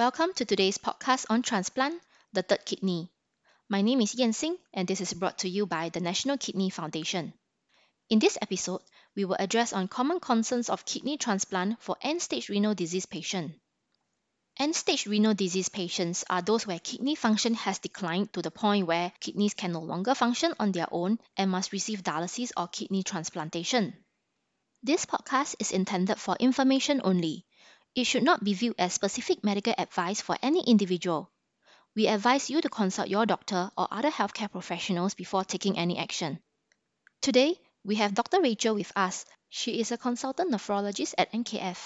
Welcome to today's podcast on transplant, the third kidney. My name is Yan Xing, and this is brought to you by the National Kidney Foundation. In this episode, we will address on common concerns of kidney transplant for end-stage renal disease patients. End-stage renal disease patients are those where kidney function has declined to the point where kidneys can no longer function on their own and must receive dialysis or kidney transplantation. This podcast is intended for information only. It should not be viewed as specific medical advice for any individual. We advise you to consult your doctor or other healthcare professionals before taking any action. Today, we have Dr. Rachel with us. She is a consultant nephrologist at NKF.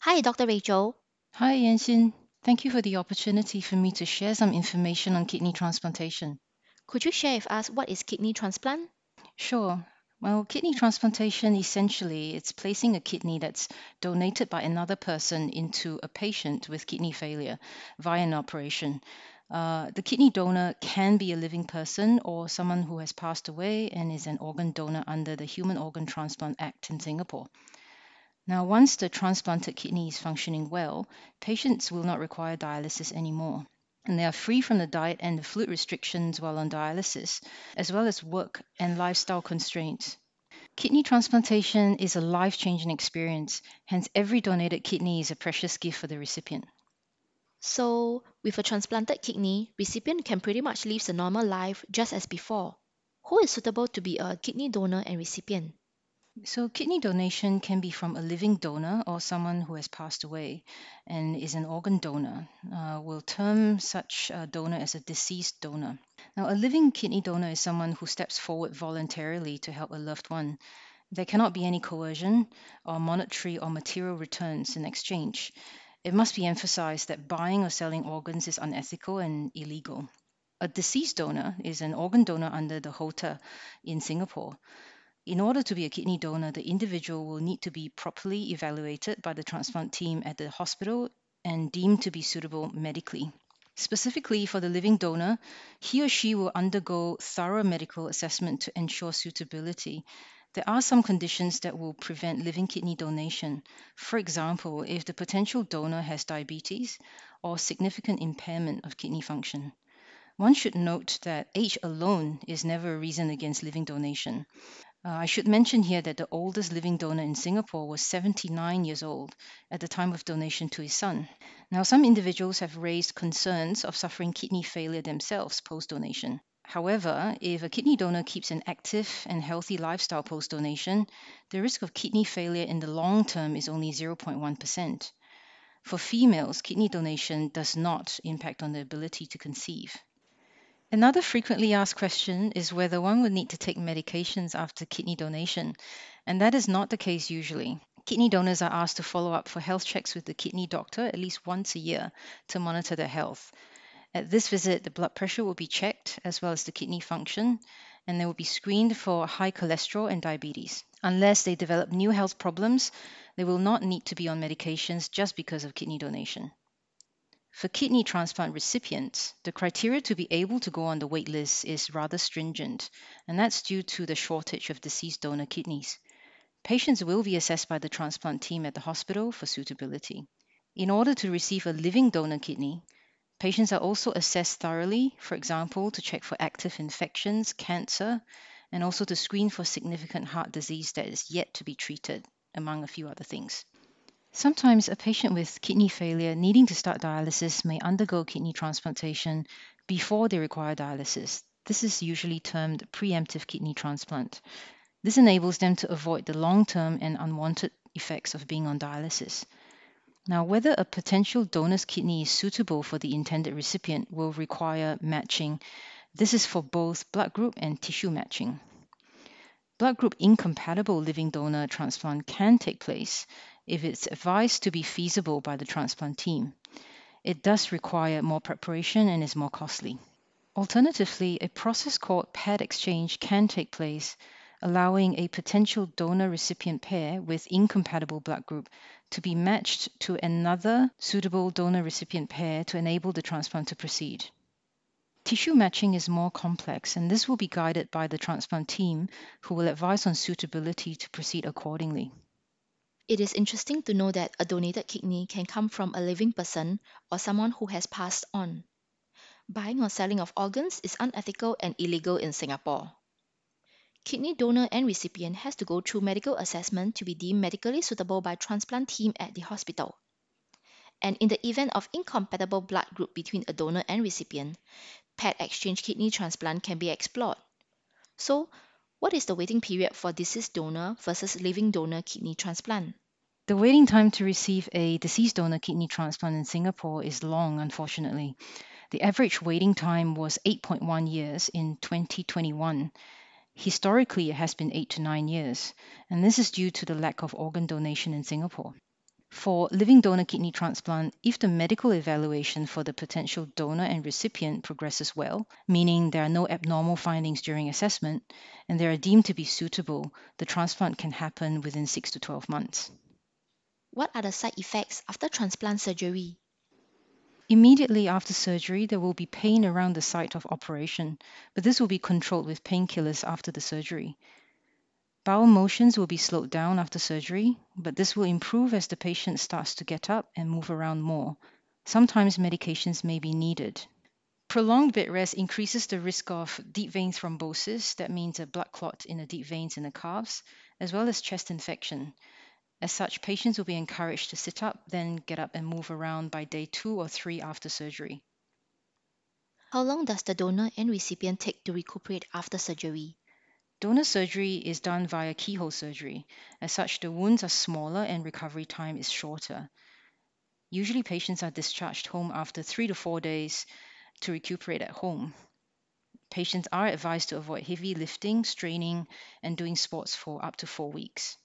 Hi, Dr. Rachel. Hi, Yanxin. Thank you for the opportunity for me to share some information on kidney transplantation. Could you share with us what is kidney transplant? Sure. Well, kidney transplantation essentially it's placing a kidney that's donated by another person into a patient with kidney failure via an operation. Uh, the kidney donor can be a living person or someone who has passed away and is an organ donor under the Human Organ Transplant Act in Singapore. Now, once the transplanted kidney is functioning well, patients will not require dialysis anymore and they are free from the diet and the fluid restrictions while on dialysis, as well as work and lifestyle constraints. Kidney transplantation is a life changing experience, hence, every donated kidney is a precious gift for the recipient. So, with a transplanted kidney, recipient can pretty much live a normal life just as before. Who is suitable to be a kidney donor and recipient? So, kidney donation can be from a living donor or someone who has passed away and is an organ donor. Uh, we'll term such a donor as a deceased donor. Now, a living kidney donor is someone who steps forward voluntarily to help a loved one. There cannot be any coercion or monetary or material returns in exchange. It must be emphasized that buying or selling organs is unethical and illegal. A deceased donor is an organ donor under the HOTA in Singapore. In order to be a kidney donor, the individual will need to be properly evaluated by the transplant team at the hospital and deemed to be suitable medically. Specifically for the living donor, he or she will undergo thorough medical assessment to ensure suitability. There are some conditions that will prevent living kidney donation. For example, if the potential donor has diabetes or significant impairment of kidney function. One should note that age alone is never a reason against living donation. Uh, I should mention here that the oldest living donor in Singapore was 79 years old at the time of donation to his son. Now, some individuals have raised concerns of suffering kidney failure themselves post donation. However, if a kidney donor keeps an active and healthy lifestyle post donation, the risk of kidney failure in the long term is only 0.1%. For females, kidney donation does not impact on the ability to conceive. Another frequently asked question is whether one would need to take medications after kidney donation, and that is not the case usually. Kidney donors are asked to follow up for health checks with the kidney doctor at least once a year to monitor their health. At this visit, the blood pressure will be checked as well as the kidney function, and they will be screened for high cholesterol and diabetes. Unless they develop new health problems, they will not need to be on medications just because of kidney donation. For kidney transplant recipients, the criteria to be able to go on the waitlist is rather stringent, and that's due to the shortage of deceased donor kidneys. Patients will be assessed by the transplant team at the hospital for suitability. In order to receive a living donor kidney, patients are also assessed thoroughly, for example, to check for active infections, cancer, and also to screen for significant heart disease that is yet to be treated, among a few other things. Sometimes a patient with kidney failure needing to start dialysis may undergo kidney transplantation before they require dialysis. This is usually termed preemptive kidney transplant. This enables them to avoid the long term and unwanted effects of being on dialysis. Now, whether a potential donor's kidney is suitable for the intended recipient will require matching. This is for both blood group and tissue matching. Blood group incompatible living donor transplant can take place if it's advised to be feasible by the transplant team. It does require more preparation and is more costly. Alternatively, a process called paired exchange can take place, allowing a potential donor recipient pair with incompatible blood group to be matched to another suitable donor recipient pair to enable the transplant to proceed. Tissue matching is more complex, and this will be guided by the transplant team who will advise on suitability to proceed accordingly. It is interesting to know that a donated kidney can come from a living person or someone who has passed on. Buying or selling of organs is unethical and illegal in Singapore. Kidney donor and recipient has to go through medical assessment to be deemed medically suitable by transplant team at the hospital. And in the event of incompatible blood group between a donor and recipient, paired exchange kidney transplant can be explored. So, what is the waiting period for deceased donor versus living donor kidney transplant? The waiting time to receive a deceased donor kidney transplant in Singapore is long, unfortunately. The average waiting time was 8.1 years in 2021. Historically, it has been 8 to 9 years, and this is due to the lack of organ donation in Singapore. For living donor kidney transplant, if the medical evaluation for the potential donor and recipient progresses well, meaning there are no abnormal findings during assessment, and they are deemed to be suitable, the transplant can happen within 6 to 12 months. What are the side effects after transplant surgery? Immediately after surgery, there will be pain around the site of operation, but this will be controlled with painkillers after the surgery. Bowel motions will be slowed down after surgery, but this will improve as the patient starts to get up and move around more. Sometimes medications may be needed. Prolonged bed rest increases the risk of deep vein thrombosis, that means a blood clot in the deep veins in the calves, as well as chest infection. As such, patients will be encouraged to sit up, then get up and move around by day two or three after surgery. How long does the donor and recipient take to recuperate after surgery? Donor surgery is done via keyhole surgery. As such, the wounds are smaller and recovery time is shorter. Usually, patients are discharged home after three to four days to recuperate at home. Patients are advised to avoid heavy lifting, straining, and doing sports for up to four weeks.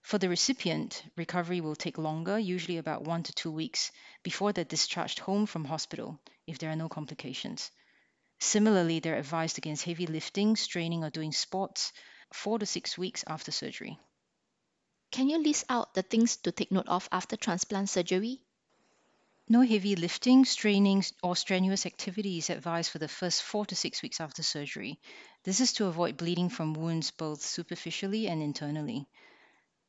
For the recipient, recovery will take longer, usually about one to two weeks, before they're discharged home from hospital if there are no complications. Similarly, they're advised against heavy lifting, straining, or doing sports four to six weeks after surgery. Can you list out the things to take note of after transplant surgery? No heavy lifting, straining, or strenuous activity is advised for the first four to six weeks after surgery. This is to avoid bleeding from wounds both superficially and internally.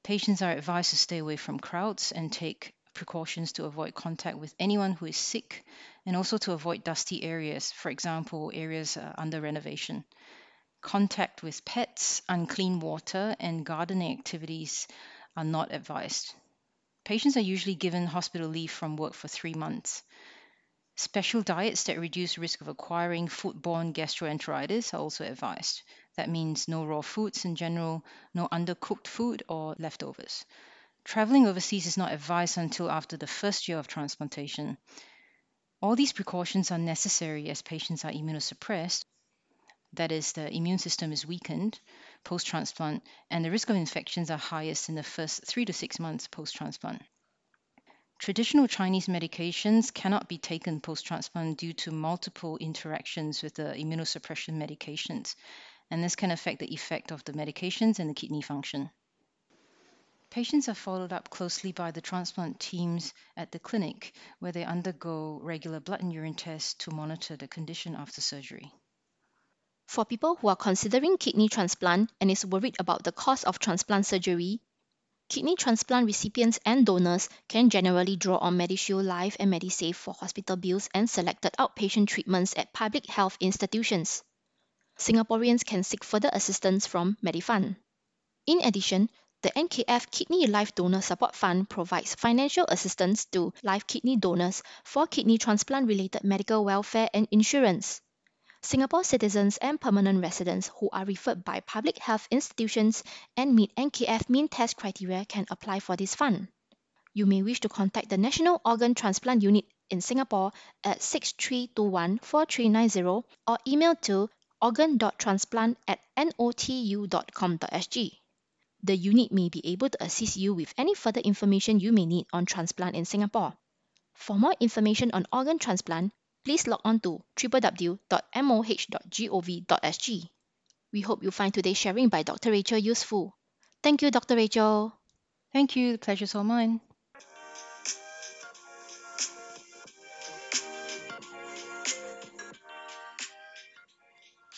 Patients are advised to stay away from crowds and take precautions to avoid contact with anyone who is sick and also to avoid dusty areas, for example, areas uh, under renovation. Contact with pets, unclean water, and gardening activities are not advised. Patients are usually given hospital leave from work for three months. Special diets that reduce risk of acquiring foodborne gastroenteritis are also advised. That means no raw foods in general, no undercooked food or leftovers. Traveling overseas is not advised until after the first year of transplantation. All these precautions are necessary as patients are immunosuppressed, that is, the immune system is weakened post transplant, and the risk of infections are highest in the first three to six months post transplant. Traditional Chinese medications cannot be taken post transplant due to multiple interactions with the immunosuppression medications, and this can affect the effect of the medications and the kidney function. Patients are followed up closely by the transplant teams at the clinic, where they undergo regular blood and urine tests to monitor the condition after surgery. For people who are considering kidney transplant and is worried about the cost of transplant surgery, Kidney transplant recipients and donors can generally draw on MediShield Life and MediSave for hospital bills and selected outpatient treatments at public health institutions. Singaporeans can seek further assistance from Medifund. In addition, the NKF Kidney Live Donor Support Fund provides financial assistance to live kidney donors for kidney transplant related medical welfare and insurance. Singapore citizens and permanent residents who are referred by public health institutions and meet NKF mean test criteria can apply for this fund. You may wish to contact the National Organ Transplant Unit in Singapore at 6321 4390 or email to organ.transplant at notu.com.sg. The unit may be able to assist you with any further information you may need on transplant in Singapore. For more information on organ transplant, please log on to www.moh.gov.sg. We hope you find today's sharing by Dr. Rachel useful. Thank you, Dr. Rachel. Thank you, the pleasure's all mine.